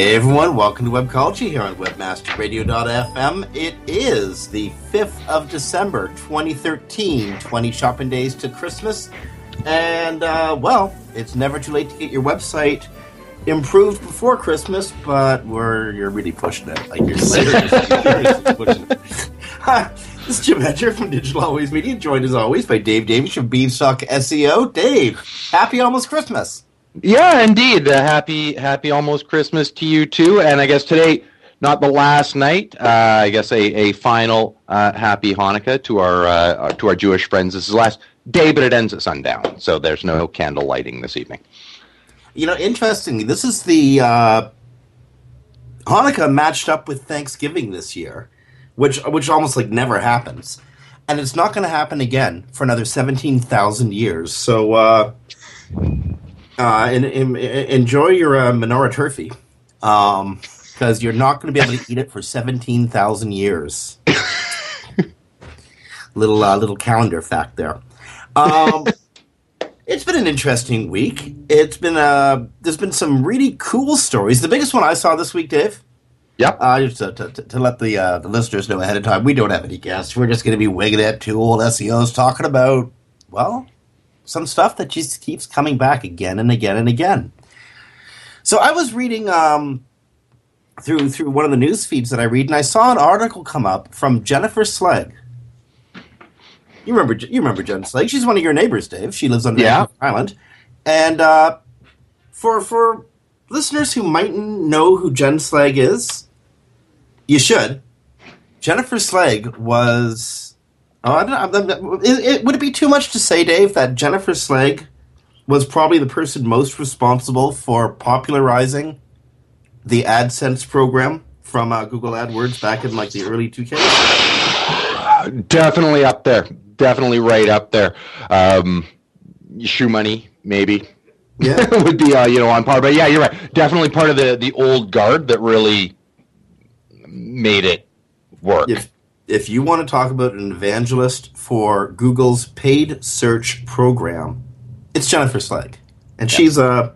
Hey everyone, welcome to Webcology here on WebmasterRadio.fm. It is the 5th of December 2013, 20 shopping days to Christmas. And, uh, well, it's never too late to get your website improved before Christmas, but we're you're really pushing it. Like you're seriously pushing it. Hi, this is Jim Hedger from Digital Always Media, joined as always by Dave Davies from Beanstalk SEO. Dave, happy almost Christmas. Yeah, indeed. Uh, happy, happy almost Christmas to you too. And I guess today, not the last night. Uh, I guess a, a final uh, happy Hanukkah to our uh, to our Jewish friends. This is the last day, but it ends at sundown, so there's no candle lighting this evening. You know, interestingly, this is the uh, Hanukkah matched up with Thanksgiving this year, which which almost like never happens, and it's not going to happen again for another seventeen thousand years. So. Uh, and, and, enjoy your uh, menorah turfy, because um, you're not going to be able to eat it for seventeen thousand years. little uh, little calendar fact there. Um, it's been an interesting week. It's been uh, there's been some really cool stories. The biggest one I saw this week, Dave. Yep. Uh, just to, to, to let the uh, the listeners know ahead of time, we don't have any guests. We're just going to be wigging it. Two old SEOs talking about well some stuff that just keeps coming back again and again and again. So I was reading um, through through one of the news feeds that I read, and I saw an article come up from Jennifer Slegg. You remember you remember Jen Slegg? She's one of your neighbors, Dave. She lives on yeah. Island, and uh, for for listeners who mightn't know who Jen Slegg is, you should. Jennifer Slegg was Oh, I don't know. It, it, would it be too much to say, Dave, that Jennifer Slegg was probably the person most responsible for popularizing the AdSense program from uh, Google AdWords back in like the early 2K? Definitely up there. Definitely right up there. Um, ShoeMoney, maybe. Yeah, would be uh, you know on par. But yeah, you're right. Definitely part of the the old guard that really made it work. If you want to talk about an evangelist for Google's paid search program, it's Jennifer Slegg, and she's a. Uh,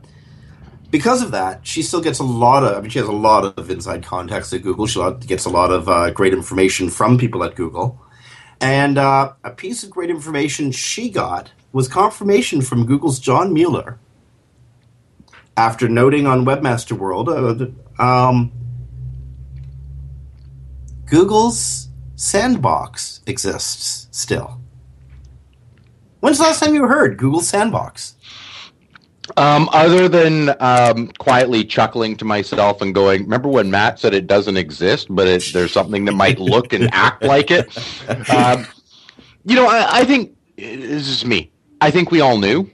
because of that, she still gets a lot of. I mean, she has a lot of inside contacts at Google. She gets a lot of uh, great information from people at Google, and uh, a piece of great information she got was confirmation from Google's John Mueller. After noting on Webmaster World, uh, um, Google's Sandbox exists still. When's the last time you heard Google Sandbox? Um, other than um, quietly chuckling to myself and going, remember when Matt said it doesn't exist, but it, there's something that might look and act like it? Um, you know, I, I, think this is me. I think we all knew.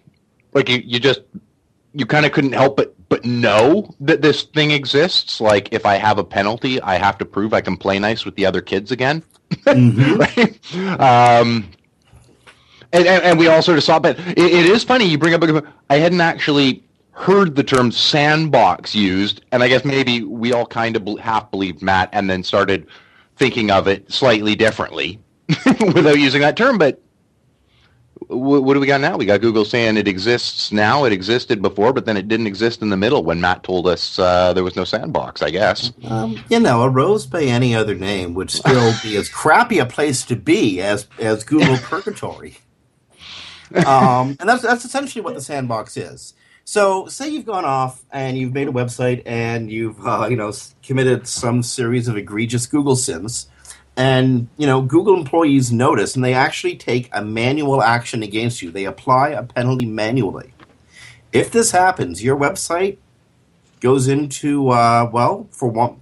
Like you, you just you kind of couldn't help but but know that this thing exists. Like if I have a penalty, I have to prove I can play nice with the other kids again. Mm-hmm. right? um, and, and, and, we all sort of saw, but it, it is funny. You bring up, I hadn't actually heard the term sandbox used, and I guess maybe we all kind of half believed Matt, and then started thinking of it slightly differently without using that term. But what do we got now? We got Google saying it exists now. It existed before, but then it didn't exist in the middle when Matt told us uh, there was no sandbox. I guess. Um, you know, a rose by any other name would still be as crappy a place to be as as Google Purgatory. Um, and that's that's essentially what the sandbox is. So, say you've gone off and you've made a website and you've uh, you know committed some series of egregious Google sins and you know google employees notice and they actually take a manual action against you they apply a penalty manually if this happens your website goes into uh, well for one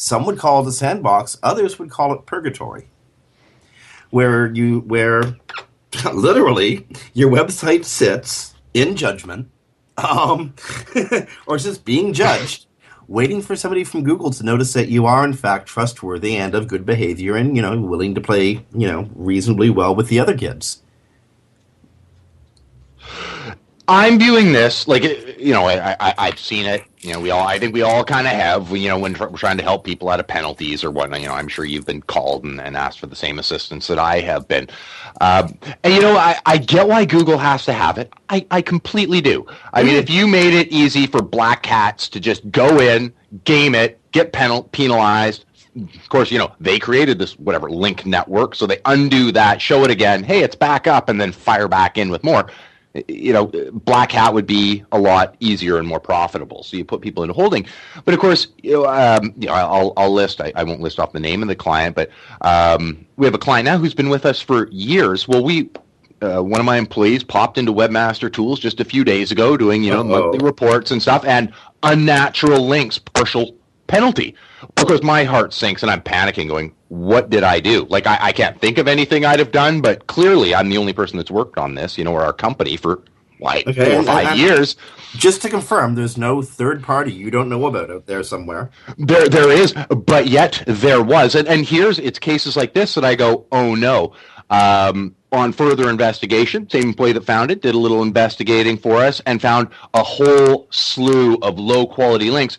Some would call it a sandbox, others would call it purgatory. Where you where literally your website sits in judgment um, or just being judged waiting for somebody from google to notice that you are in fact trustworthy and of good behavior and you know willing to play you know reasonably well with the other kids I'm viewing this like you know I, I have seen it. You know, we all I think we all kind of have. You know, when we're trying to help people out of penalties or whatnot. You know, I'm sure you've been called and, and asked for the same assistance that I have been. Um, and you know, I, I get why Google has to have it. I, I completely do. I mean, if you made it easy for black hats to just go in, game it, get penal- penalized, of course, you know, they created this whatever link network, so they undo that, show it again, hey, it's back up, and then fire back in with more you know, black hat would be a lot easier and more profitable. So you put people into holding, but of course, you know, um, you know I'll, I'll list. I, I, won't list off the name of the client, but um, we have a client now who's been with us for years. Well, we. Uh, one of my employees popped into Webmaster Tools just a few days ago, doing you know Uh-oh. monthly reports and stuff, and unnatural links, partial penalty. Of course, my heart sinks and I'm panicking, going, "What did I do?" Like I, I can't think of anything I'd have done, but clearly I'm the only person that's worked on this. You know, or our company for like okay, four or five years. Just to confirm, there's no third party you don't know about out there somewhere. There, there is, but yet there was, and and here's it's cases like this that I go, "Oh no." Um, on further investigation, same employee that found it did a little investigating for us and found a whole slew of low quality links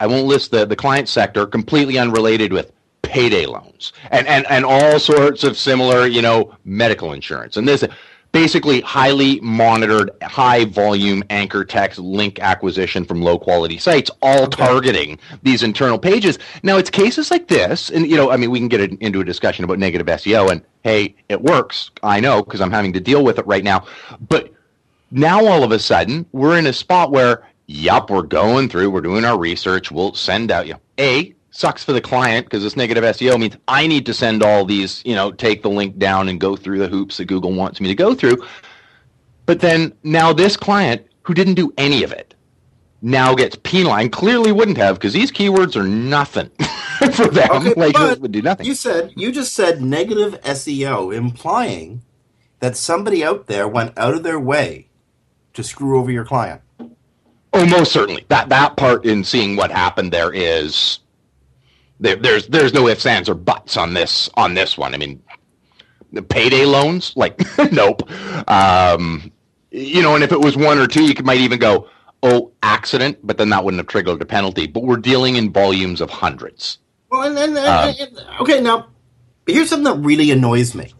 I won't list the, the client sector, completely unrelated with payday loans and, and, and all sorts of similar, you know, medical insurance. And this basically highly monitored, high volume anchor text link acquisition from low quality sites, all okay. targeting these internal pages. Now, it's cases like this, and, you know, I mean, we can get into a discussion about negative SEO, and hey, it works. I know because I'm having to deal with it right now. But now all of a sudden, we're in a spot where yup, we're going through, we're doing our research, we'll send out, you know, A, sucks for the client because this negative SEO means I need to send all these, you know, take the link down and go through the hoops that Google wants me to go through. But then now this client who didn't do any of it now gets penalized. Clearly wouldn't have because these keywords are nothing for them. Okay, like would do nothing. You said you just said negative SEO, implying that somebody out there went out of their way to screw over your client. Oh, most certainly. That that part in seeing what happened there is there, there's there's no ifs, ands, or buts on this on this one. I mean, the payday loans, like nope. Um, you know, and if it was one or two, you could, might even go, oh, accident, but then that wouldn't have triggered a penalty. But we're dealing in volumes of hundreds. Well, and then um, okay, now here's something that really annoys me.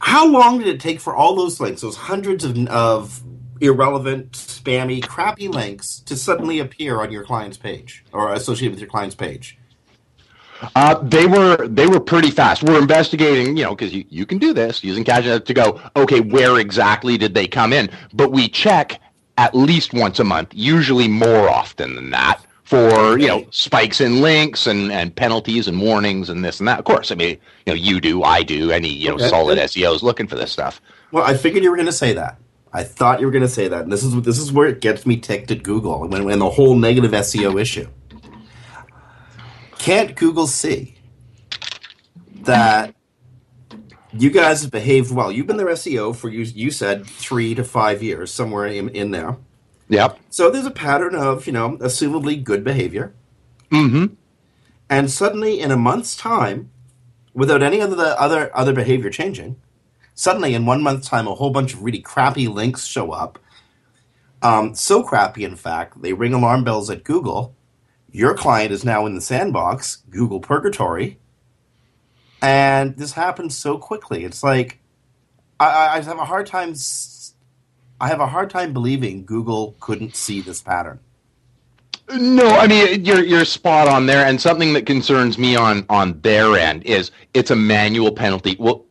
How long did it take for all those links, those hundreds of, of irrelevant, spammy, crappy links to suddenly appear on your client's page or associated with your client's page? Uh, they were they were pretty fast. We're investigating, you know, because you, you can do this using CashNet to go, okay, where exactly did they come in? But we check at least once a month, usually more often than that, for you know spikes in links and, and penalties and warnings and this and that. Of course, I mean, you know, you do, I do, any you know okay. solid SEO is looking for this stuff. Well, I figured you were going to say that. I thought you were going to say that. And this is this is where it gets me ticked at Google and when, when the whole negative SEO issue. Can't Google see that you guys have behaved well? You've been their SEO for you. You said three to five years, somewhere in, in there. Yep. So there's a pattern of you know assumably good behavior. Mm-hmm. And suddenly, in a month's time, without any other other other behavior changing, Suddenly, in one month's time, a whole bunch of really crappy links show up. Um, so crappy, in fact, they ring alarm bells at Google. Your client is now in the sandbox, Google Purgatory. And this happens so quickly. It's like, I, I have a hard time. I have a hard time believing Google couldn't see this pattern. No, I mean you're you're spot on there, and something that concerns me on on their end is it's a manual penalty. Well,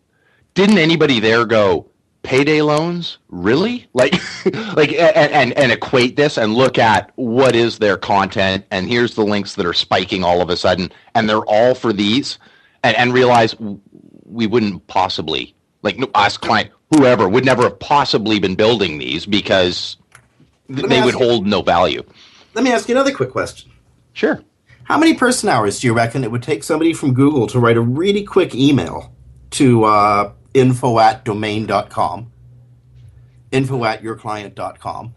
didn't anybody there go payday loans? Really? Like like and, and, and equate this and look at what is their content and here's the links that are spiking all of a sudden and they're all for these and, and realize we wouldn't possibly like us client whoever would never have possibly been building these because they would you, hold no value. Let me ask you another quick question. Sure. How many person hours do you reckon it would take somebody from Google to write a really quick email to uh, info at domain.com, info at yourclient.com,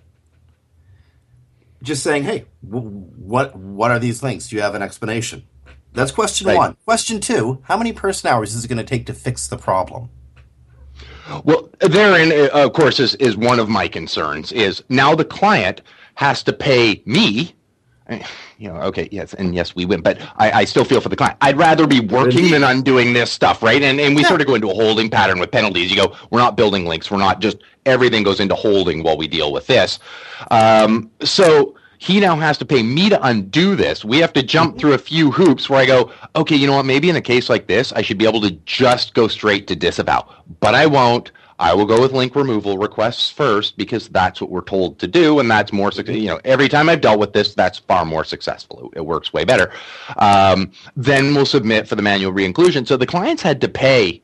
just saying, hey, w- what, what are these links? Do you have an explanation? That's question Right. one. Question two How many person hours is it going to take to fix the problem? Well, therein, uh, of course, is, is one of my concerns. Is now the client has to pay me. You know, okay, yes, and yes, we win, but I, I still feel for the client. I'd rather be working than undoing this stuff, right? And and we sort of go into a holding pattern with penalties. You go, we're not building links, we're not just everything goes into holding while we deal with this. Um, so he now has to pay me to undo this. We have to jump through a few hoops where I go, okay, you know what? Maybe in a case like this, I should be able to just go straight to disavow, but I won't. I will go with link removal requests first because that's what we're told to do, and that's more. You know, every time I've dealt with this, that's far more successful. It, it works way better. Um, then we'll submit for the manual reinclusion. So the clients had to pay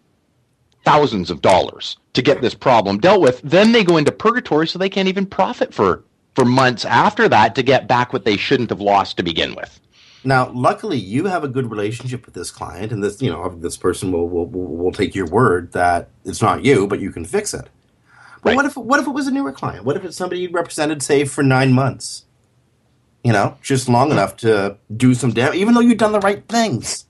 thousands of dollars to get this problem dealt with. Then they go into purgatory, so they can't even profit for for months after that to get back what they shouldn't have lost to begin with. Now, luckily, you have a good relationship with this client, and this, you know, this person will will, will take your word that it's not you, but you can fix it. But Right. what if what if it was a newer client? What if it's somebody you represented, say, for nine months? You know, just long hmm. enough to do some damage, even though you've done the right things.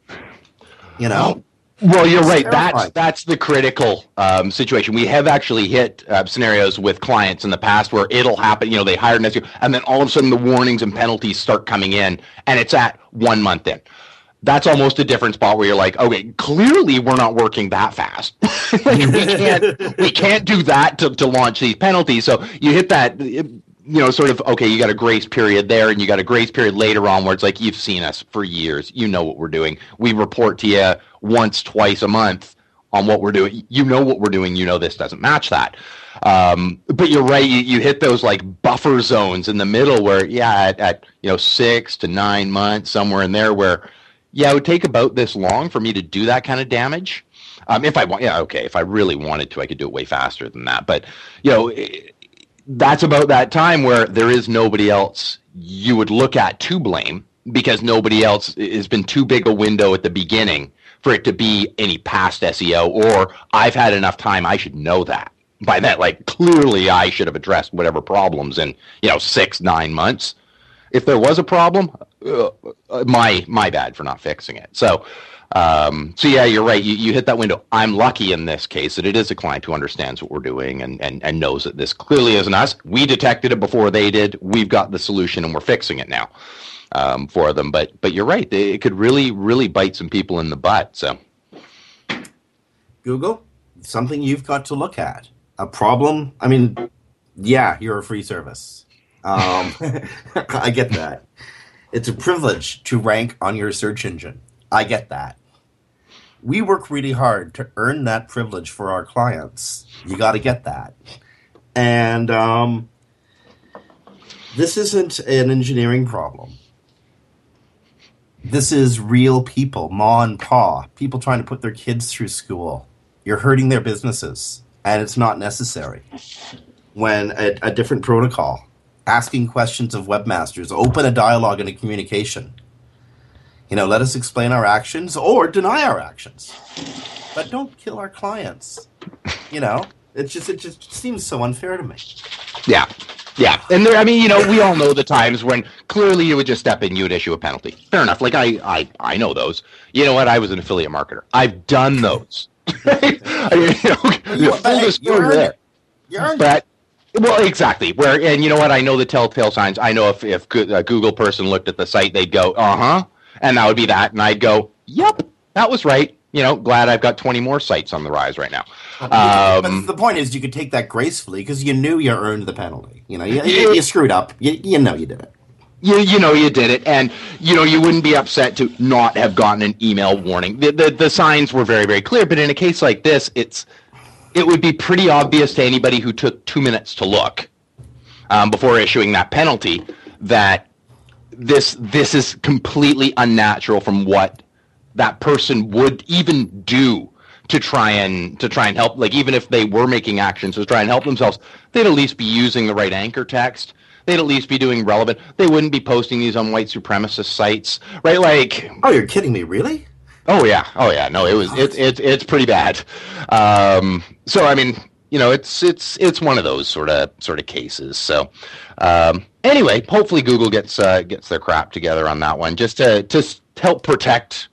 You know, Well, you're right. terrifying. That's that's the critical um, situation. We have actually hit uh, scenarios with clients in the past where it'll happen. You know, they hired an SEO, and then all of a sudden the warnings and penalties start coming in, and it's at one month in. That's almost a different spot where you're like, okay, clearly we're not working that fast. like we can't we can't do that to, to launch these penalties. So you hit that. You know, sort of okay. You got a grace period there, and you got a grace period later on where it's like you've seen us for years. You know what we're doing. We report to you once, twice a month on what we're doing. You know what we're doing. You know this doesn't match that. Um, but you're right. You, you hit those like buffer zones in the middle where, yeah, at, at you know six to nine months, somewhere in there, where yeah, it would take about this long for me to do that kind of damage. Um, if I want, yeah, okay. If I really wanted to, I could do it way faster than that. But you know, eh, that's about that time where there is nobody else you would look at to blame because nobody else has been too big a window at the beginning for it to be any past SEO or I've had enough time I should know that. By that like clearly I should have addressed whatever problems in, you know, 6 9 months. If there was a problem, uh, uh, my my bad for not fixing it. So um, so yeah, you're right. You, you hit that window. I'm lucky in this case that it is a client who understands what we're doing and, and, and knows that this clearly isn't us. We detected it before they did. We've got the solution and we're fixing it now um, for them. But but you're right. It could really really bite some people in the butt. So Google, something you've got to look at. A problem. I mean, yeah, you're a free service. Um, I get that. It's a privilege to rank on your search engine. I get that. We work really hard to earn that privilege for our clients. You got to get that. And um, this isn't an engineering problem. This is real people, ma and pa, people trying to put their kids through school. You're hurting their businesses, and it's not necessary. When a, a different protocol, asking questions of webmasters, open a dialogue and a communication. You know, let us explain our actions or deny our actions, but don't kill our clients. You know, it just it just seems so unfair to me. yeah. Yeah, and there, I mean, you know, we all know the times when clearly you would just step in, you would issue a penalty. Fair enough. Like I, I, I know those. You know what? I was an affiliate marketer. I've done those. I mean, you know, You- full disclosure there. it. You earned. But well, exactly. Where and you know what? I know the telltale signs. I know if if a Google person looked at the site, they'd go, "Uh huh," and that would be that, and I'd go, "Yep, that was right." You know, glad I've got twenty more sites on the rise right now. but Um, the point is, you could take that gracefully because you knew you earned the penalty. You know, you, you, you screwed up. You, you know you did it. you you know you did it, and you know you wouldn't be upset to not have gotten an email warning. The the, the signs were very very clear, but in a case like this, it's it would be pretty obvious to anybody who took two minutes to look um, before issuing that penalty that this this is completely unnatural from what that person would even do to try and to try and help like even if they were making actions to try and help themselves they'd at least be using the right anchor text they'd at least be doing relevant. They wouldn't be posting these on white supremacist sites, right? Like, oh, you're kidding me, really? Oh yeah, oh yeah. No, it was it's it's it's pretty bad. Um, so I mean, you know, it's it's it's one of those sort of sort of cases. So um, anyway, hopefully Google gets uh, gets their crap together on that one, just to to help protect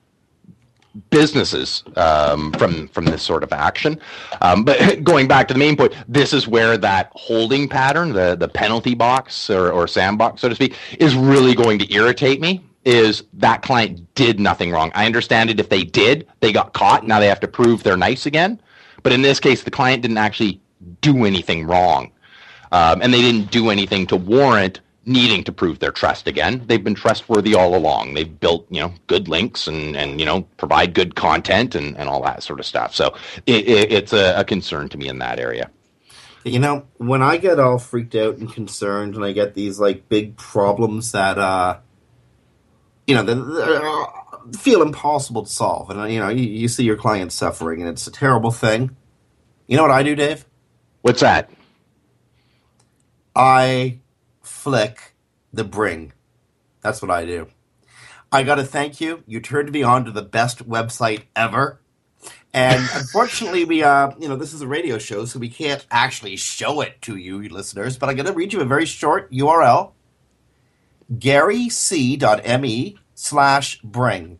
businesses um, from from this sort of action. Um, but going back to the main point, this is where that holding pattern, the the penalty box or, or sandbox, so to speak, is really going to irritate me. Is that client did nothing wrong? I understand it if they did, they got caught. Now they have to prove they're nice again. But in this case, the client didn't actually do anything wrong, um, and they didn't do anything to warrant needing to prove their trust again. They've been trustworthy all along. They've built, you know, good links and, and you know, provide good content and, and all that sort of stuff. So it, it, it's a, a, concern to me in that area. You know, when I get all freaked out and concerned and I get these like big problems that, uh, you know, that uh, feel impossible to solve. And, you know, you, you see your client suffering and it's a terrible thing. You know what I do, Dave? What's that? I flick the bring. That's what I do. I got to thank you. You turned me on to the best website ever. And unfortunately, we, uh, you know, this is a radio show, so we can't actually show it to you, listeners. But I'm going to read you a very short URL garyc.me slash bring.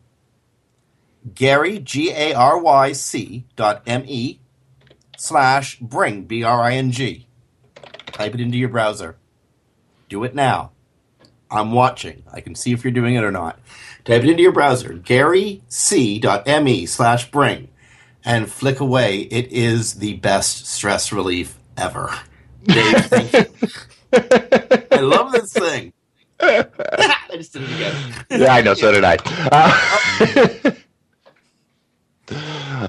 Gary, G A R Y C dot M E slash bring, B R I N G. Type it into your browser. Do it now. I'm watching. I can see if you're doing it or not. Type it into your browser, garyc.me slash bring, and flick away. It is the best stress relief ever. Dave, thank you. I love this thing. I just did it again. Yeah, I know. So did I. Uh,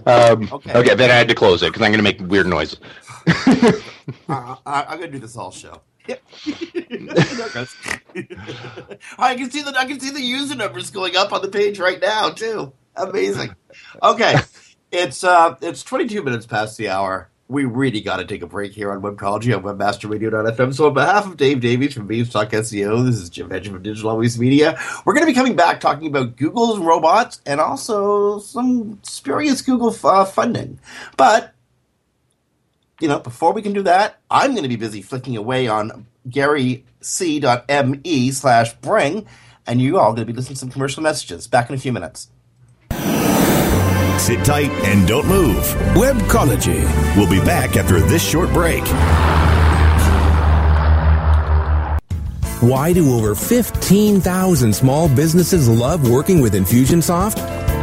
um, okay. okay, then I had to close it because I'm going to make weird noises. uh, I, I'm going to do this all show. I can see the I can see the user numbers going up on the page right now too. Amazing. Okay, it's uh it's 22 minutes past the hour. We really got to take a break here on Webcology on WebmasterRadio.fm. So, on behalf of Dave Davies from Beanstalk SEO, this is Jim Hedger from Digital Always Media. We're going to be coming back talking about Google's robots and also some spurious Google uh, funding. But you know, before we can do that, I'm going to be busy flicking away on garyc.me slash bring, and you all going to be listening to some commercial messages. Back in a few minutes. Sit tight and don't move. Webcology. We'll be back after this short break. Why do over 15,000 small businesses love working with Infusionsoft?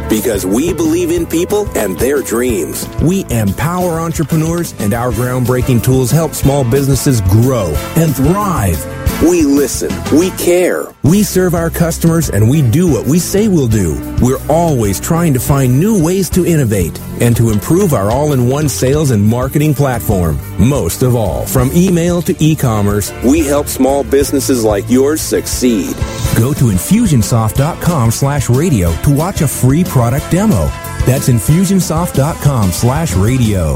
Because we believe in people and their dreams. We empower entrepreneurs, and our groundbreaking tools help small businesses grow and thrive. We listen. We care. We serve our customers and we do what we say we'll do. We're always trying to find new ways to innovate and to improve our all-in-one sales and marketing platform. Most of all, from email to e-commerce, we help small businesses like yours succeed. Go to infusionsoft.com slash radio to watch a free product demo. That's infusionsoft.com slash radio.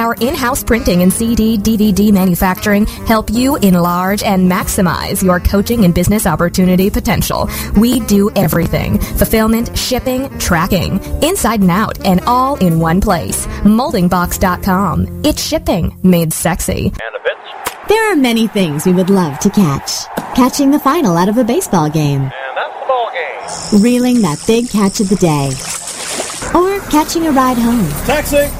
our in-house printing and CD, DVD manufacturing help you enlarge and maximize your coaching and business opportunity potential. We do everything. Fulfillment, shipping, tracking, inside and out, and all in one place. Moldingbox.com. It's shipping made sexy. There are many things we would love to catch. Catching the final out of a baseball game. And that's the ball game. Reeling that big catch of the day. Or catching a ride home. Taxi!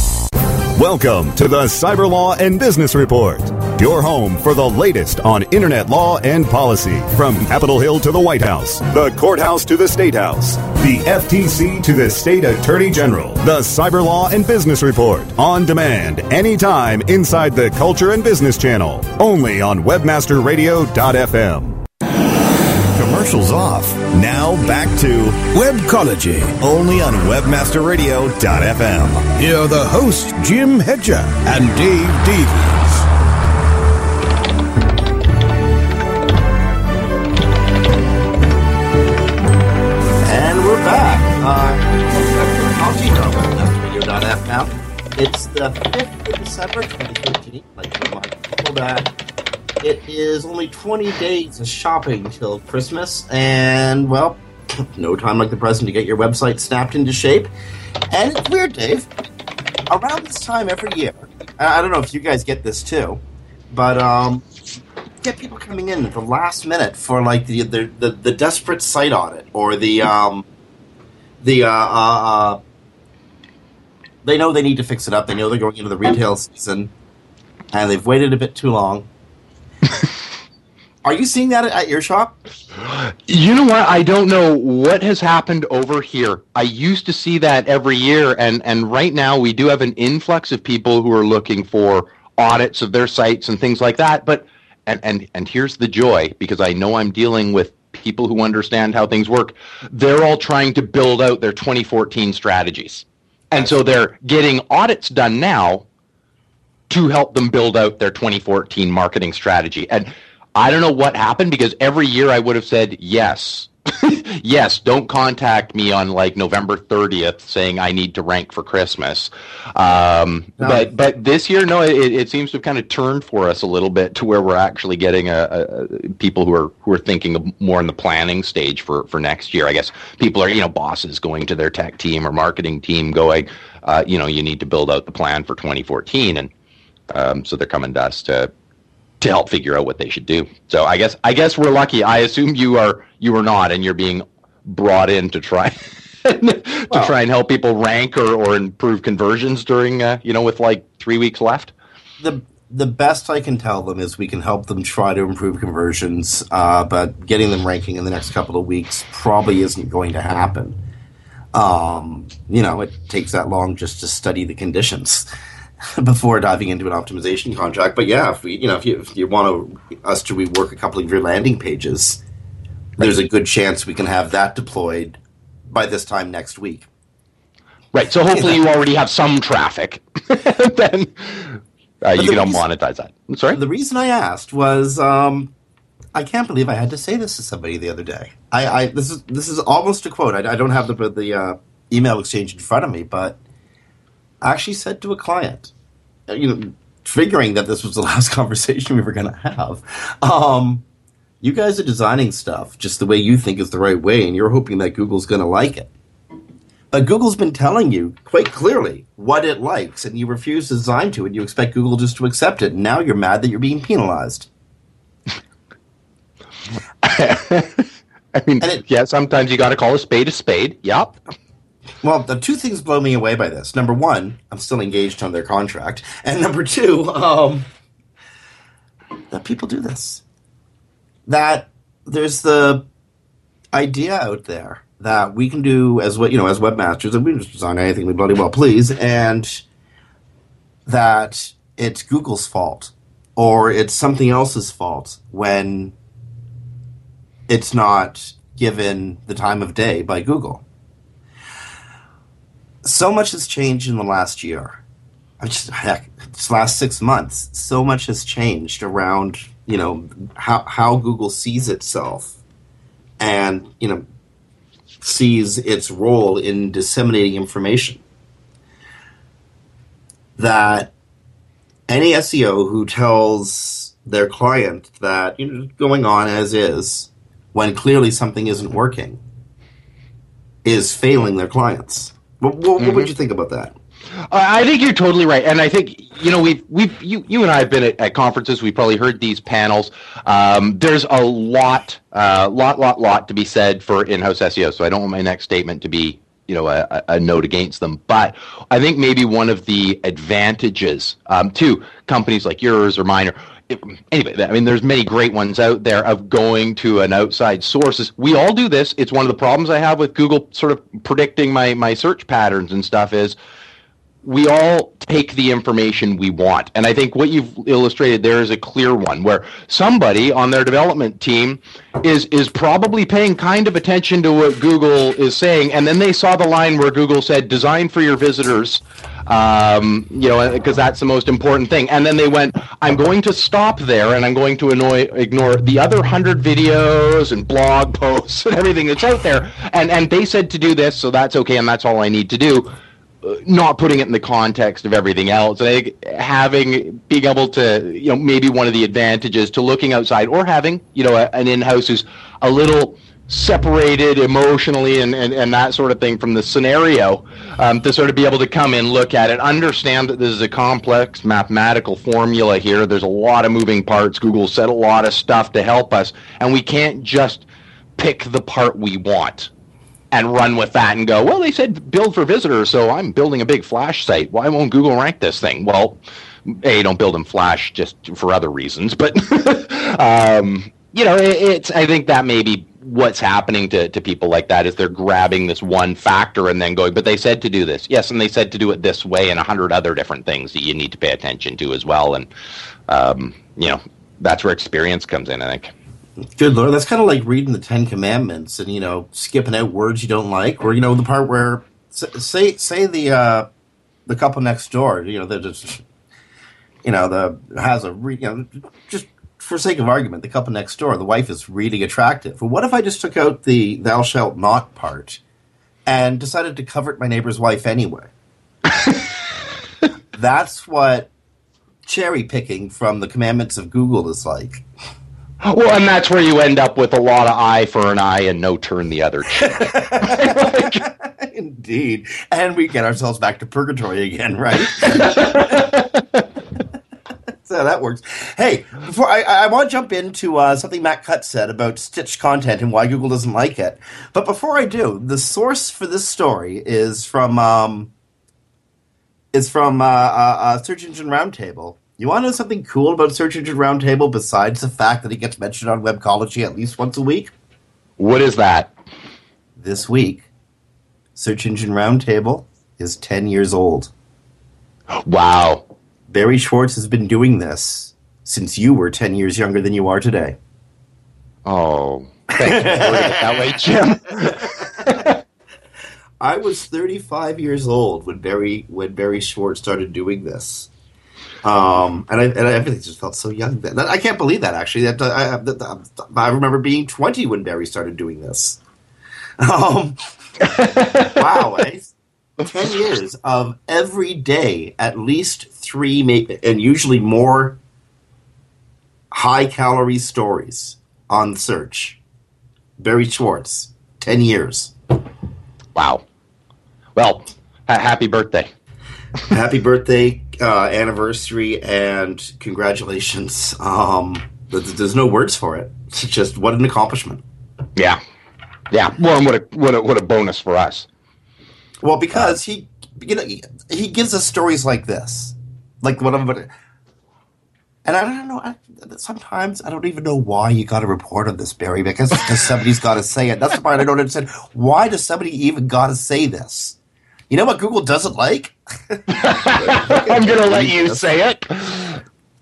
Welcome to the Cyber Law and Business Report, your home for the latest on internet law and policy from Capitol Hill to the White House, the courthouse to the State House, the FTC to the State Attorney General. The Cyber Law and Business Report on demand anytime inside the Culture and Business Channel, only on webmasterradio.fm. Commercials off. Now back to Webcology. only on webmasterradio.fm. Here are the hosts, Jim Hedger and Dave Davies. It's the 5th of December, 2013. Like to remind people that it is only 20 days of shopping till Christmas, and, well, no time like the present to get your website snapped into shape. And it's weird, Dave. Around this time every year, I don't know if you guys get this too, but um, get people coming in at the last minute for like the the, the, the desperate site audit or the um, the uh, uh, uh, they know they need to fix it up. They know they're going into the retail season, and they've waited a bit too long. Are you seeing that at your shop? You know what? I don't know what has happened over here. I used to see that every year, and and right now we do have an influx of people who are looking for audits of their sites and things like that. But and and and here's the joy because I know I'm dealing with people who understand how things work. They're all trying to build out their 2014 strategies, and so they're getting audits done now to help them build out their 2014 marketing strategy. And I don't know what happened because every year I would have said yes. yes, don't contact me on like November 30th saying I need to rank for Christmas. Um, No. But but this year, no, it, it seems to have kind of turned for us a little bit to where we're actually getting a, a, people who are who are thinking more in the planning stage for for next year. I guess people are you know bosses going to their tech team or marketing team going, uh, you know, you need to build out the plan for 2014 and um, so they're coming to us to to help figure out what they should do. So I guess I guess we're lucky. I assume you are you are not, and you're being brought in to try to Well- try and help people rank or, or improve conversions during uh, you know with like three weeks left. the the best I can tell them is we can help them try to improve conversions, uh, but getting them ranking in the next couple of weeks probably isn't going to happen. Um, you know, it takes that long just to study the conditions before diving into an optimization contract. But yeah, if we, you know, if you if you want to, us to rework a couple of your landing pages, there's a good chance we can have that deployed by this time next week. Right. So hopefully you already have some traffic. then uh, you the can reason- monetize that. I'm sorry. The reason I asked was um, I can't believe I had to say this to somebody the other day. I, I this is this is almost a quote. I, I don't have the the uh, email exchange in front of me, but actually said to a client, uh, you know, figuring that this was the last conversation we were going to have. Um, you guys are designing stuff just the way you think is the right way, and you're hoping that Google's going to like it. But Google's been telling you quite clearly what it likes, and you refuse to design to it. You expect Google just to accept it, and now you're mad that you're being penalized. I mean, it- yeah. Sometimes you got to call a spade a spade. Yep. Well, the two things blow me away by this. Number one, I'm still engaged on their contract, and number two, um, that people do this. That there's the idea out there that we can do as what you know as webmasters, and we can just design anything we bloody well please, and that it's Google's fault or it's something else's fault when it's not given the time of day by Google so much has changed in the last year. I just heck, last six months, so much has changed around you know how how Google sees itself, and you know sees its role in disseminating information. That any SEO who tells their client that you know going on as is when clearly something isn't working is failing their clients. What, what, mm-hmm. what would you think about that? I think you're totally right, and I think you know we've we've you you and I have been at, at conferences. We've probably heard these panels. Um, there's a lot, uh, lot, lot, lot to be said for in-house SEO. So I don't want my next statement to be you know a, a note against them. But I think maybe one of the advantages um, to companies like yours or mine, or anyway, I mean, there's many great ones out there of going to an outside sources. We all do this. It's one of the problems I have with Google sort of predicting my my search patterns and stuff is we all take the information we want. And I think what you've illustrated there is a clear one where somebody on their development team is is probably paying kind of attention to what Google is saying and then they saw the line where Google said design for your visitors um, you know because that's the most important thing and then they went I'm going to stop there and I'm going to annoy, ignore the other 100 videos and blog posts and everything that's out there and and they said to do this so that's okay and that's all I need to do not putting it in the context of everything else. I think having being able to, you know, maybe one of the advantages to looking outside or having, you know, a, an in-house who's a little separated emotionally and, and, and that sort of thing from the scenario um, to sort of be able to come in, look at it, understand that this is a complex mathematical formula here. There's a lot of moving parts. Google said a lot of stuff to help us, and we can't just pick the part we want and run with that and go, well, they said build for visitors, so I'm building a big Flash site. Why won't Google rank this thing? Well, a don't build in Flash just for other reasons, but um, you know, it, it's. I think that may be what's happening to, to people like that is they're grabbing this one factor and then going, but they said to do this, yes, and they said to do it this way, and a hundred other different things that you need to pay attention to as well, and um, you know, that's where experience comes in. I think. Good lord, that's kind of like reading the Ten Commandments and you know skipping out words you don't like, or you know the part where say say the uh, the couple next door, you know, they're just you know the has a re, you know just for sake of argument, the couple next door, the wife is really attractive. What if I just took out the "thou shalt not" part and decided to covet my neighbor's wife anyway? That's what cherry picking from the commandments of Google is like. Well, and that's where you end up with a lot of eye for an eye and no turn the other cheek. Indeed. And we get ourselves back to purgatory again, right? so that works. Hey, before I, I want to jump into uh, something Matt Cutts said about stitched content and why Google doesn't like it. But before I do, the source for this story is from um, is from uh, uh, uh Search Engine Roundtable. You want to know something cool about Search Engine Roundtable besides the fact that it gets mentioned on Webcology at least once a week? What is that? This week, Search Engine Roundtable is 10 years old. Wow. Barry Schwartz has been doing this since you were 10 years younger than you are today. Oh, thank you for that way, Jim. I was 35 years old when Barry when Barry Schwartz started doing this. Um, and I, and everything just felt so young then. I can't believe that actually. That I, that, I remember being 20 when Barry started doing this. Um, wow, eh? 10 years of every day, at least three, and usually more high calorie stories on search. Barry Schwartz, 10 years. Wow. Well, happy birthday. happy birthday, uh, anniversary and congratulations. Um, there's no words for it. It's just what an accomplishment. Yeah, yeah. Well, and what a what a what a bonus for us. Well, because he you know he gives us stories like this, like what I'm. And I don't know. I, sometimes I don't even know why you got to report on this, Barry, because, because somebody's got to say it. That's the part I don't understand. Why does somebody even got to say this? You know what Google doesn't like? I'm going to let you say it.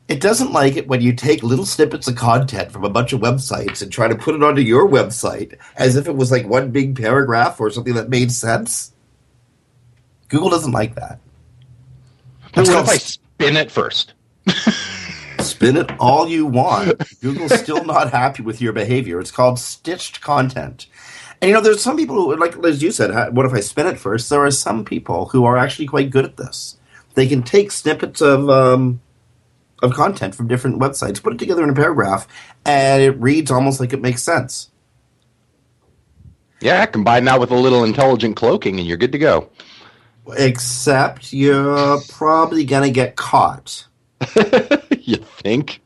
It doesn't like it when you take little snippets of content from a bunch of websites and try to put it onto your website as if it was like one big paragraph or something that made sense. Google doesn't like that. But what if I spin it first? spin it all you want. Google's still not happy with your behavior. It's called stitched content. And you know, there's some people who, like as you said, what if I spin it first? There are some people who are actually quite good at this. They can take snippets of um, of content from different websites, put it together in a paragraph, and it reads almost like it makes sense. Yeah, combine that with a little intelligent cloaking, and you're good to go. Except you're probably gonna get caught. you think?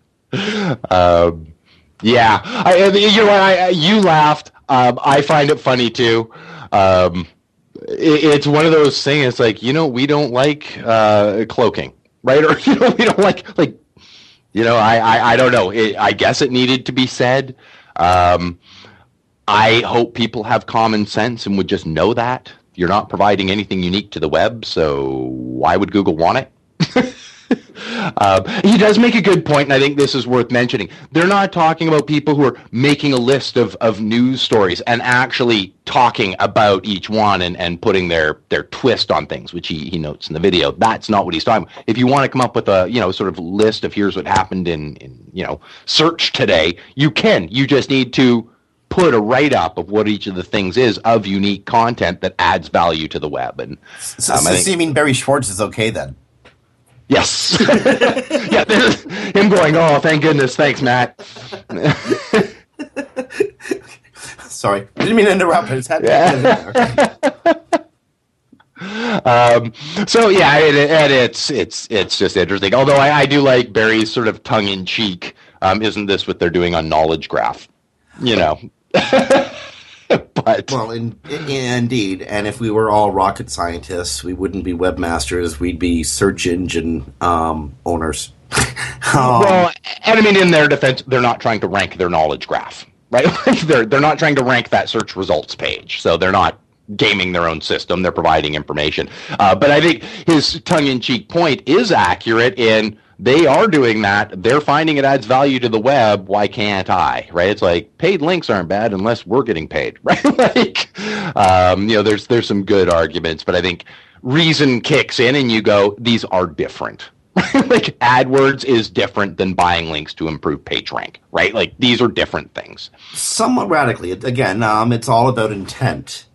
Um, yeah, I, you know? I, you laughed. Um, I find it funny too. Um, it, it's one of those things. It's like you know we don't like uh, cloaking, right? Or you know we don't like like you know I I, I don't know. It, I guess it needed to be said. Um, I hope people have common sense and would just know that you're not providing anything unique to the web. So why would Google want it? Uh, he does make a good point, and I think this is worth mentioning. They're not talking about people who are making a list of, of news stories and actually talking about each one and, and putting their, their twist on things, which he, he notes in the video. That's not what he's talking about. If you want to come up with a you know sort of list of here's what happened in, in you know search today, you can. You just need to put a write up of what each of the things is of unique content that adds value to the web. And um, so, so, think, so you mean Barry Schwartz is okay then? Yes. yeah, there's him going, oh, thank goodness. Thanks, Matt. Sorry. I didn't mean to interrupt. I just had to um, so yeah, it, it, it's it's it's just interesting. Although I, I do like Barry's sort of tongue in cheek. Um, isn't this what they're doing on Knowledge Graph? You know. but well, in, in, indeed, and if we were all rocket scientists, we wouldn't be webmasters. We'd be search engine um, owners. um, well, and I mean, in their defense, they're not trying to rank their knowledge graph, right? they're they're not trying to rank that search results page, so they're not gaming their own system. They're providing information. Uh, but I think his tongue-in-cheek point is accurate in they are doing that. They're finding it adds value to the web. Why can't I? Right? It's like paid links aren't bad unless we're getting paid, right? like, um, you know, there's there's some good arguments, but I think reason kicks in, and you go, these are different. like AdWords is different than buying links to improve PageRank, right? Like these are different things. Somewhat radically. Again, um, it's all about intent.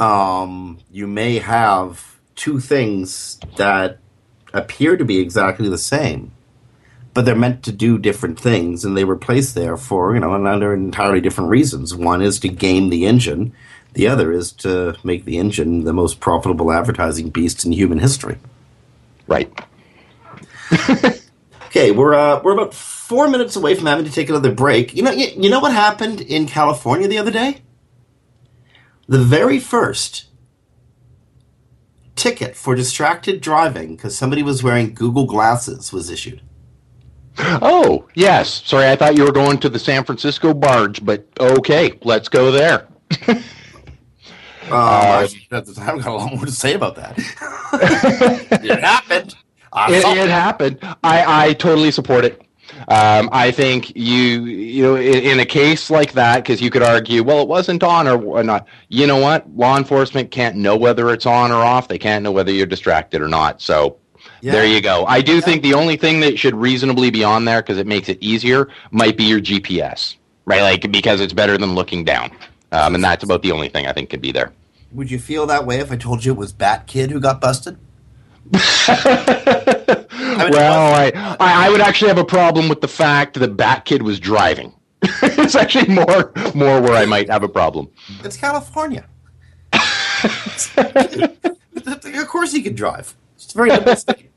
Um, you may have two things that appear to be exactly the same, but they're meant to do different things, and they were placed there for you know under entirely different reasons. One is to game the engine. The other is to make the engine the most profitable advertising beast in human history. Right. okay, we're uh, we're about four minutes away from having to take another break. You know, you, you know what happened in California the other day? The very first ticket for distracted driving because somebody was wearing Google glasses was issued. Oh, yes. Sorry, I thought you were going to the San Francisco barge, but okay, let's go there. uh, uh, I've got a lot more to say about that. it happened. It, it, happened. I, I totally support it. Um, I think you, you know, in, in a case like that, because you could argue, well, it wasn't on or, or, not. You know what? Law enforcement can't know whether it's on or off. They can't know whether you're distracted or not. So yeah. there you go. I do yeah. think the only thing that should reasonably be on there because it makes it easier might be your GPS, right? Like because it's better than looking down, um, and that's about the only thing I think could be there. Would you feel that way if I told you it was Bat Kid who got busted? Well, I, I, I would actually have a problem with the fact that Bat Kid was driving. it's actually more more where I might have a problem. It's California. of course he could drive. It's very domestic.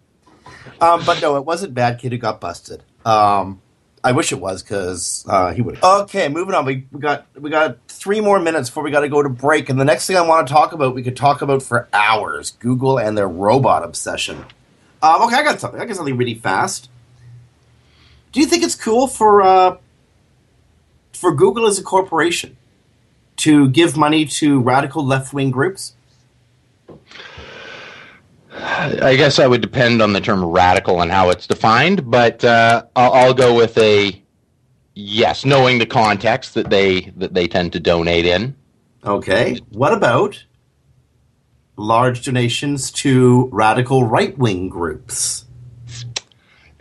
um, but no, it wasn't Bat Kid who got busted. Um, I wish it was because uh, he would. Okay, moving on. We, we got we got three more minutes before we got to go to break, and the next thing I want to talk about, we could talk about for hours. Google and their robot obsession. Um, okay, I got something. I got something really fast. Do you think it's cool for uh, for Google as a corporation to give money to radical left wing groups? I guess I would depend on the term radical and how it's defined, but uh, I'll, I'll, go with a yes, knowing the context that they that they tend to donate in. Okay. What about large donations to radical right wing groups.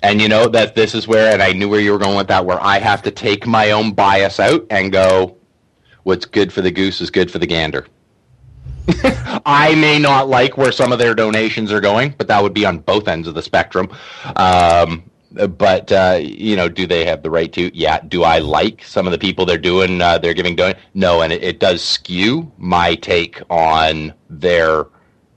And you know that this is where, and I knew where you were going with that, where I have to take my own bias out and go, what's good for the goose is good for the gander. I may not like where some of their donations are going, but that would be on both ends of the spectrum. Um, but uh, you know, do they have the right to? Yeah. Do I like some of the people they're doing? Uh, they're giving donate? No, and it, it does skew my take on their.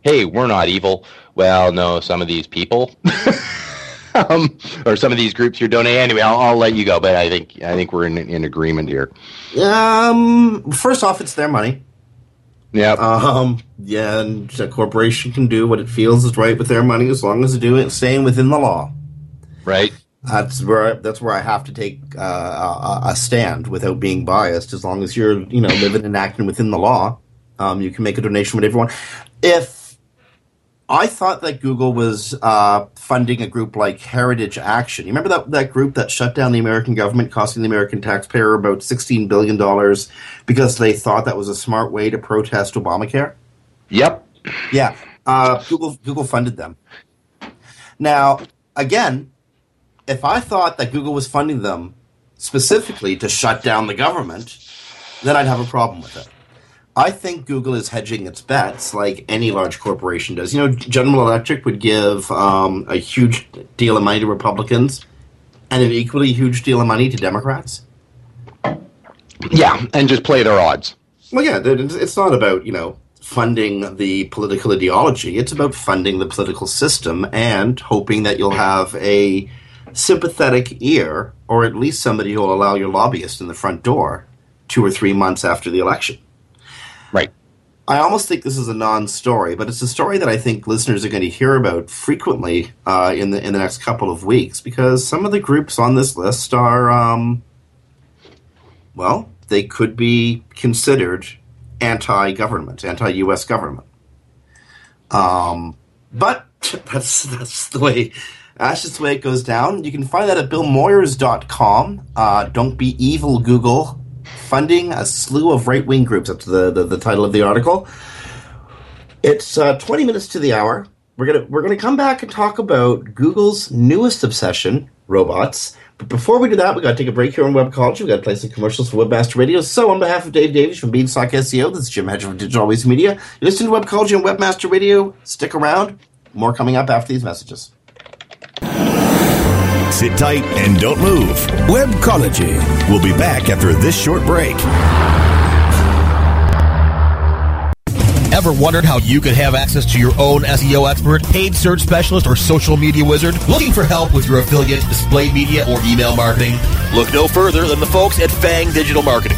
Hey, we're not evil. Well, no, some of these people. um, or some of these groups you're donating. Anyway, I'll, I'll, let you go, but I think I think we're in, in agreement here. Um, first off, it's their money. Yeah. Um. Yeah, and a corporation can do what it feels is right with their money as long as they do it staying within the law. Right. That's where I, that's where I have to take uh, a, a, stand without being biased. As long as you're you know living and acting within the law, um, you can make a donation with everyone. If I thought that Google was uh, funding a group like Heritage Action. You remember that, that group that shut down the American government, costing the American taxpayer about $16 billion because they thought that was a smart way to protest Obamacare? Yep. Yeah. Uh, Google, Google funded them. Now, again, if I thought that Google was funding them specifically to shut down the government, then I'd have a problem with it. I think Google is hedging its bets like any large corporation does. You know, General Electric would give um, a huge deal of money to Republicans and an equally huge deal of money to Democrats. Yeah, and just play their odds. Well, yeah, it's not about, you know, funding the political ideology. It's about funding the political system and hoping that you'll have a sympathetic ear or at least somebody who will allow your lobbyist in the front door two or three months after the election. Right. I almost think this is a non-story, but it's a story that I think listeners are going to hear about frequently uh, in the in the next couple of weeks because some of the groups on this list are, um, well, they could be considered anti-government, anti-U.S. government. Um, but that's that's the way that's just the way it goes down. You can find that at BillMoyers.com. Uh, don't be evil, Google funding a slew of right wing groups. That's the, the, the, title of the article. It's uh, 20 minutes to the hour. We're gonna we're gonna come back and talk about Google's newest obsession, robots. But before we do that, we got to take a break here on Webcology. We got to play some commercials for Webmaster Radio. So, on behalf of Dave Davies from Beanstalk SEO, this is Jim Hedger from Digital Always Media. You're listening to Webcology on Webmaster Radio. Stick around. More coming up after these messages. Sit tight and don't move. Webcology. We'll be back after this short break. Ever wondered how you could have access to your own SEO expert, paid search specialist, or social media wizard? Looking for help with your affiliate, display media, or email marketing? Look no further than the folks at Fang Digital Marketing.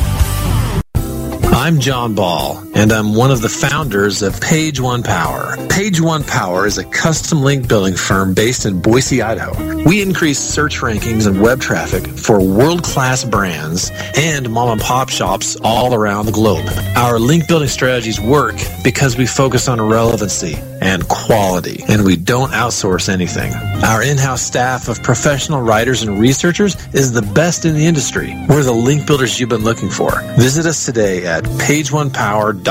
I'm Jon Ball, and I'm one of the founders of Page One Power. Page One Power is a custom link building firm based in Boise, Idaho. We increase search rankings and web traffic for world class brands and mom and pop shops all around the globe. Our link building strategies work because we focus on relevancy and quality, and we don't outsource anything. Our in house staff of professional writers and researchers is the best in the industry. We're the link builders you've been looking for. Visit us today at pageonepower.com.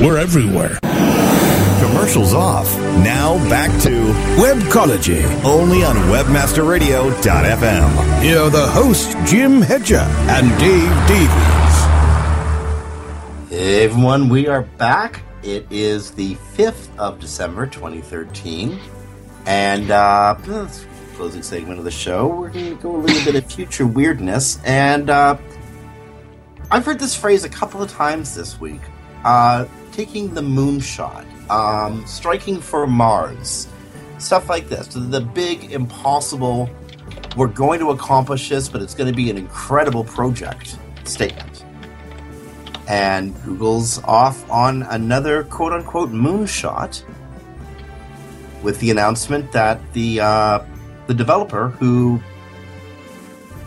we're everywhere. Commercials off. Now back to Webcology. Only on WebmasterRadio.fm. Here are the hosts, Jim Hedger and Dave Davies. Hey everyone, we are back. It is the 5th of December 2013. And uh, closing segment of the show. We're going to go a little bit of future weirdness. And uh, I've heard this phrase a couple of times this week uh, taking the moonshot, um, striking for Mars, stuff like this. The big, impossible, we're going to accomplish this, but it's going to be an incredible project statement. And Google's off on another quote unquote moonshot with the announcement that the uh, the developer who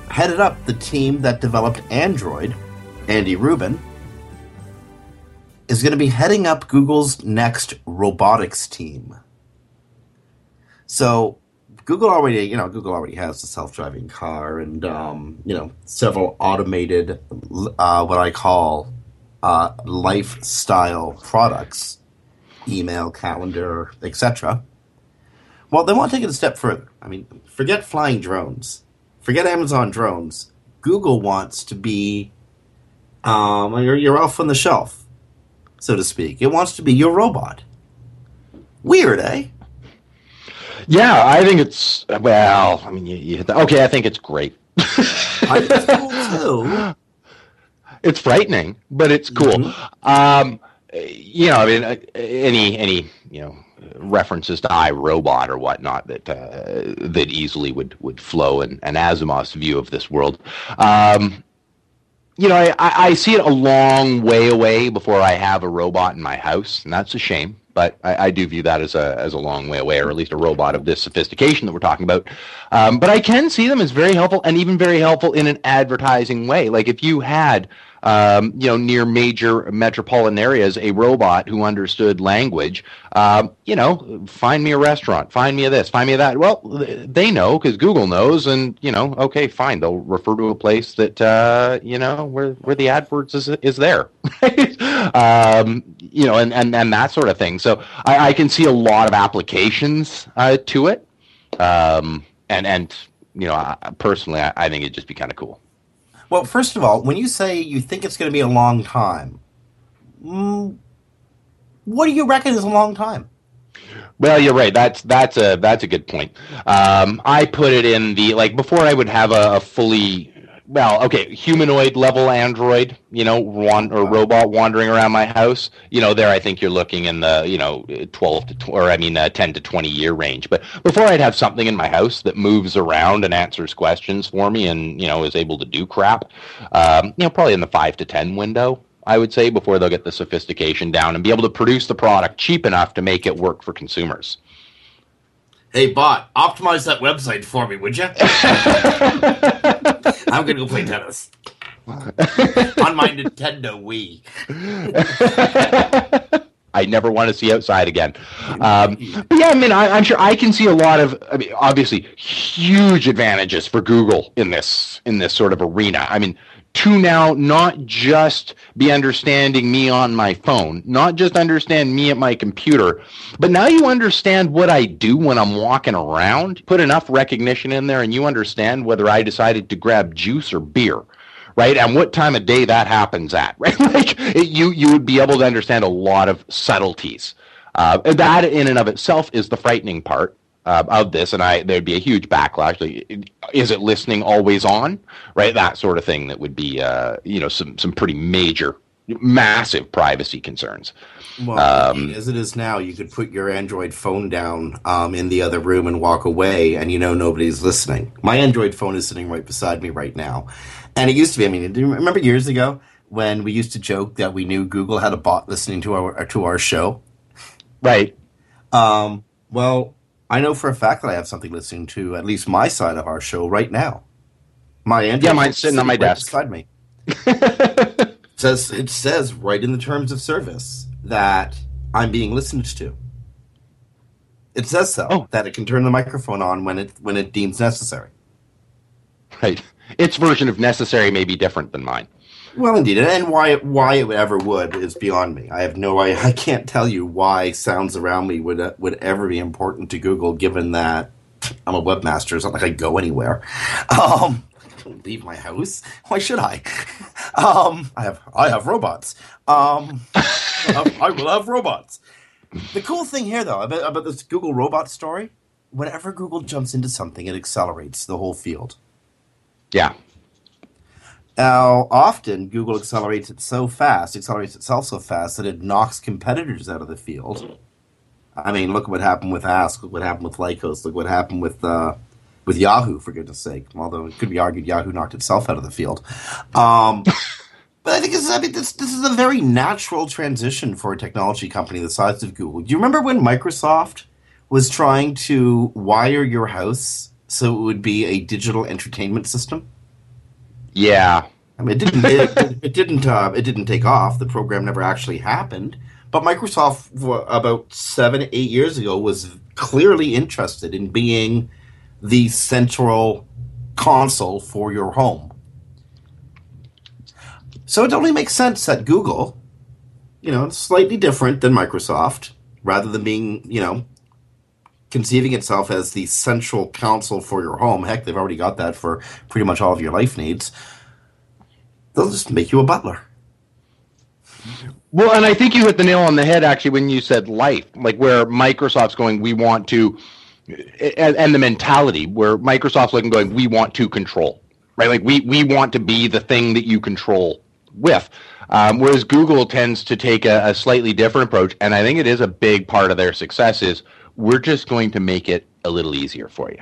headed up the team that developed Android, Andy Rubin, is going to be heading up Google's next robotics team. So Google already, you know, Google already has the self-driving car and um, you know several automated, uh, what I call uh, lifestyle products, email, calendar, etc. Well, they want to take it a step further. I mean, forget flying drones, forget Amazon drones. Google wants to be, um, you're, you're off on the shelf, so to speak. It wants to be your robot. Weird, eh? Yeah, I think it's well. I mean, you, you okay. I think it's great. I think it's cool too. It's frightening, but it's cool. Mm-hmm. Um, you know, I mean, uh, any any you know references to iRobot or whatnot that uh, that easily would would flow in an Asimov's view of this world. Um, you know, I, I see it a long way away before I have a robot in my house, and that's a shame. But I, I do view that as a as a long way away, or at least a robot of this sophistication that we're talking about. Um, but I can see them as very helpful, and even very helpful in an advertising way. Like if you had um, you know, near major metropolitan areas, a robot who understood language, um, you know, find me a restaurant, find me a this, find me a that. Well, they know because Google knows, and you know, okay, fine, they'll refer to a place that uh, you know where where the AdWords is is there, um, you know, and, and and that sort of thing. So I, I can see a lot of applications uh, to it, um, and and you know, personally, I, I think it'd just be kind of cool. Well, first of all, when you say you think it's going to be a long time, mm, what do you reckon is a long time? Well, you're right. That's that's a that's a good point. Um, I put it in the like before I would have a, a fully well, okay, humanoid level android, you know, one or robot wandering around my house, you know, there I think you're looking in the, you know, 12 to, tw- or I mean, uh, 10 to 20 year range. But before I'd have something in my house that moves around and answers questions for me and, you know, is able to do crap, um, you know, probably in the 5 to 10 window. I would say before they'll get the sophistication down and be able to produce the product cheap enough to make it work for consumers. Hey, bot, optimize that website for me, would you? I'm gonna go play tennis on my Nintendo Wii. I never want to see outside again. Um, but yeah, I mean, I, am sure I can see a lot of, I mean, obviously, huge advantages for Google in this in this sort of arena. I mean, to now not just be understanding me on my phone, not just understand me at my computer, but now you understand what I do when I'm walking around. Put enough recognition in there and you understand whether I decided to grab juice or beer. Right, and what time of day that happens at, right? like it, you, you would be able to understand a lot of subtleties. Uh, that in and of itself is the frightening part uh, of this, and I there'd be a huge backlash. Like, is it listening always on? Right, that sort of thing. That would be uh, you know some some pretty major, massive privacy concerns. Well, um, as it is now, you could put your Android phone down um, in the other room and walk away, and you know nobody's listening. My Android phone is sitting right beside me right now, and it used to be. I mean, do you remember years ago when we used to joke that we knew Google had a bot listening to our to our show? Right. Um, well, I know for a fact that I have something listening to at least my side of our show right now. My Android yeah, mine's sitting on my right desk beside me. it says it says right in the terms of service that I'm being listened to. It says so oh. that it can turn the microphone on when it when it deems necessary. Right. Its version of necessary may be different than mine. Well, indeed, and why why it ever would is beyond me. I have no I, I can't tell you why sounds around me would uh, would ever be important to Google, given that I'm a webmaster. It's not like I go anywhere. Um, leave my house. Why should I? Um, I have I have robots. Um, I will have robots. The cool thing here, though, about, about this Google robot story, whenever Google jumps into something, it accelerates the whole field. Yeah Now, often Google accelerates it so fast, accelerates itself so fast that it knocks competitors out of the field. I mean, look what happened with Ask. Look what happened with Lycos. Look what happened with uh, with Yahoo. For goodness' sake, although it could be argued Yahoo knocked itself out of the field. Um, but I think this is, I mean, this this is a very natural transition for a technology company the size of Google. Do you remember when Microsoft was trying to wire your house so it would be a digital entertainment system? Yeah. I mean, it didn't. It, it didn't. Uh, it didn't take off. The program never actually happened. But Microsoft, about seven, eight years ago, was clearly interested in being the central console for your home. So it only makes sense that Google, you know, slightly different than Microsoft, rather than being, you know, conceiving itself as the central console for your home. Heck, they've already got that for pretty much all of your life needs. They'll just make you a butler. Well, and I think you hit the nail on the head actually when you said life, like where Microsoft's going, we want to, and, and the mentality where Microsoft's looking, going, we want to control, right? Like we we want to be the thing that you control with. Um, whereas Google tends to take a, a slightly different approach, and I think it is a big part of their success is we're just going to make it a little easier for you.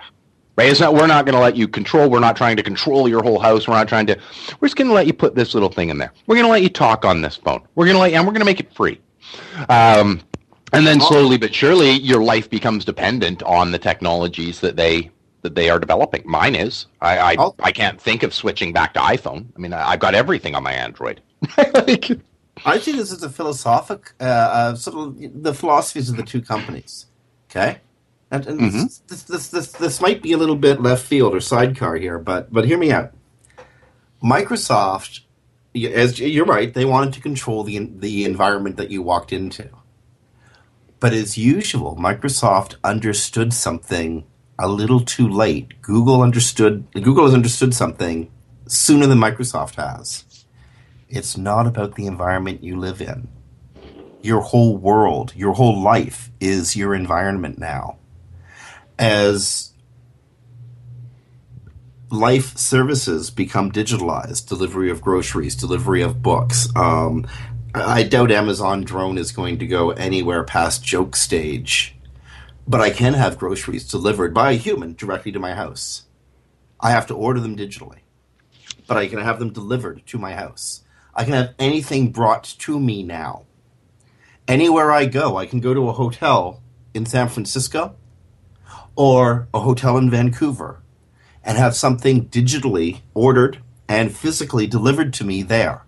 Right? It's not we're not going to let you control. We're not trying to control your whole house. We're not trying to. We're just going to let you put this little thing in there. We're going to let you talk on this phone. We're going to let, and we're going to make it free. Um, and then slowly but surely, your life becomes dependent on the technologies that they that they are developing. Mine is. I I, I can't think of switching back to iPhone. I mean, I, have got everything on my Android. like, I see this as a philosophic, uh, uh, sort of the philosophies of the two companies. Okay, and, and mm-hmm. this, this, this, this, this might be a little bit left field or sidecar here, but but hear me out. Microsoft, as you're right, they wanted to control the the environment that you walked into. But as usual, Microsoft understood something a little too late. Google understood. Google has understood something sooner than Microsoft has. It's not about the environment you live in. Your whole world, your whole life is your environment now as life services become digitalized, delivery of groceries, delivery of books. Um, I doubt Amazon drone is going to go anywhere past joke stage, but I can have groceries delivered by a human directly to my house. I have to order them digitally, but I can have them delivered to my house. I can have anything brought to me now. Anywhere I go, I can go to a hotel in San Francisco or a hotel in Vancouver and have something digitally ordered and physically delivered to me there.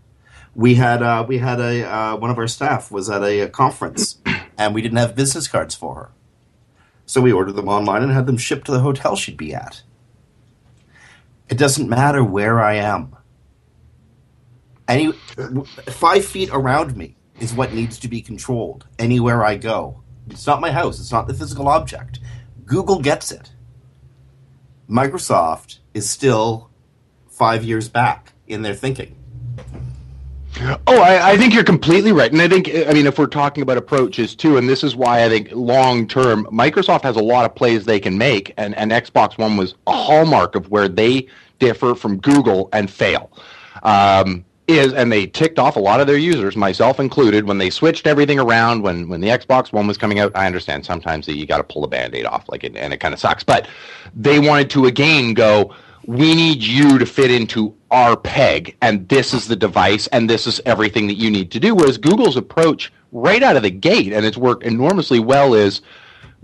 We had uh, we had a uh, one of our staff was at a, a conference and we didn't have business cards for her, so we ordered them online and had them shipped to the hotel she'd be at. It doesn't matter where I am. Any five feet around me is what needs to be controlled anywhere I go. It's not my house. It's not the physical object. Google gets it. Microsoft is still five years back in their thinking. Oh, I, I, think you're completely right. And I think, I mean, if we're talking about approaches too, and this is why I think long term, Microsoft has a lot of plays they can make, and, and Xbox One was a hallmark of where they differ from Google and fail. Um, is and they ticked off a lot of their users, myself included, when they switched everything around. When when the Xbox One was coming out, I understand sometimes that you got to pull a band-aid off, like it, and it kind of sucks. But they wanted to again go. We need you to fit into our peg, and this is the device, and this is everything that you need to do. Whereas Google's approach, right out of the gate, and it's worked enormously well, is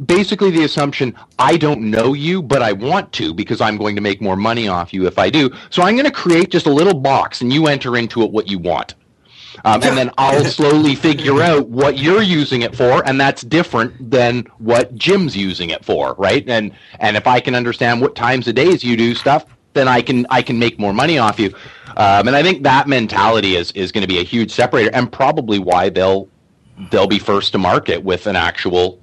basically the assumption I don't know you, but I want to because I'm going to make more money off you if I do. So I'm going to create just a little box and you enter into it what you want. Um, and then I'll slowly figure out what you're using it for, and that's different than what Jim's using it for, right? And and if I can understand what times of days you do stuff, then I can I can make more money off you. Um, and I think that mentality is is going to be a huge separator, and probably why they'll they'll be first to market with an actual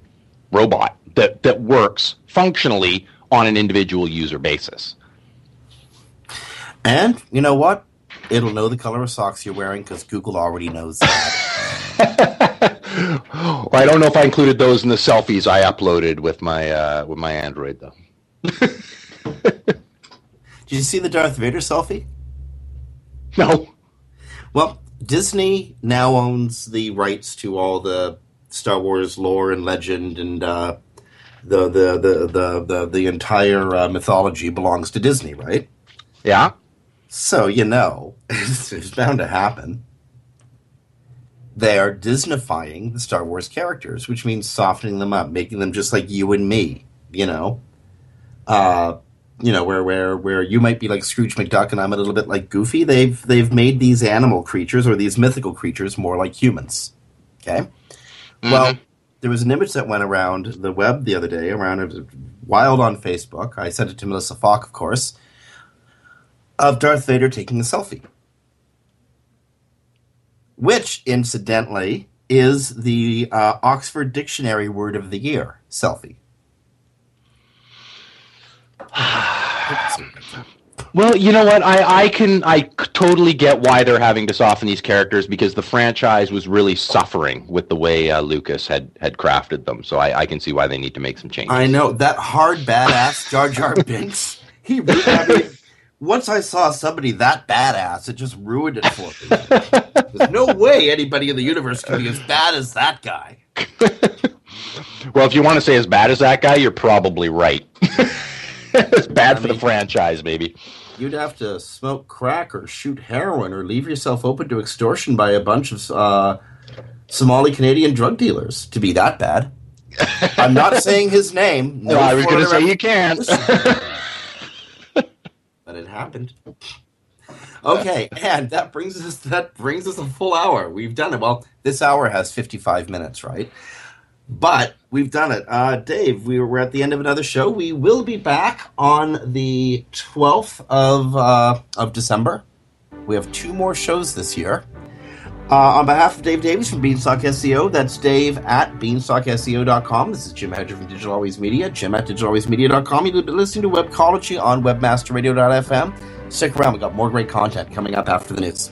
robot that, that works functionally on an individual user basis. And you know what? It'll know the color of socks you're wearing because Google already knows that. well, I don't know if I included those in the selfies I uploaded with my uh, with my Android though. Did you see the Darth Vader selfie? No. Well, Disney now owns the rights to all the Star Wars lore and legend, and uh, the, the, the the the the entire uh, mythology belongs to Disney, right? Yeah. So you know, it's bound to happen. They are Disneyfying the Star Wars characters, which means softening them up, making them just like you and me. You know, uh, you know where where where you might be like Scrooge McDuck and I'm a little bit like Goofy. They've they've made these animal creatures or these mythical creatures more like humans. Okay. Mm-hmm. Well, there was an image that went around the web the other day, around it was wild on Facebook. I sent it to Melissa Fach, of course, of Darth Vader taking a selfie which incidentally is the uh, Oxford Dictionary word of the year selfie. well, you know what? I, I can I totally get why they're having to soften these characters because the franchise was really suffering with the way uh, Lucas had had crafted them. So I, I can see why they need to make some changes. I know that hard badass Jar Jar Binks. He, I mean, once I saw somebody that badass, it just ruined it for me. There's no way anybody in the universe can be as bad as that guy. well, if you want to say as bad as that guy, you're probably right. it's bad I for mean, the franchise, maybe. You'd have to smoke crack or shoot heroin or leave yourself open to extortion by a bunch of uh, Somali Canadian drug dealers to be that bad. I'm not saying his name. No, I was going to say you can't but it happened. Okay, and that brings us that brings us a full hour. We've done it. Well, this hour has fifty five minutes, right? But we've done it. Uh, Dave, we were at the end of another show. We will be back on the twelfth of uh, of December. We have two more shows this year. Uh, on behalf of Dave Davies from Beanstalk SEO, that's Dave at beanstalkseo.com. This is Jim Hedger from Digital Always Media, Jim at digitalalwaysmedia.com. You've been listening to Webcology on webmasterradio.fm. Stick around, we've got more great content coming up after the news.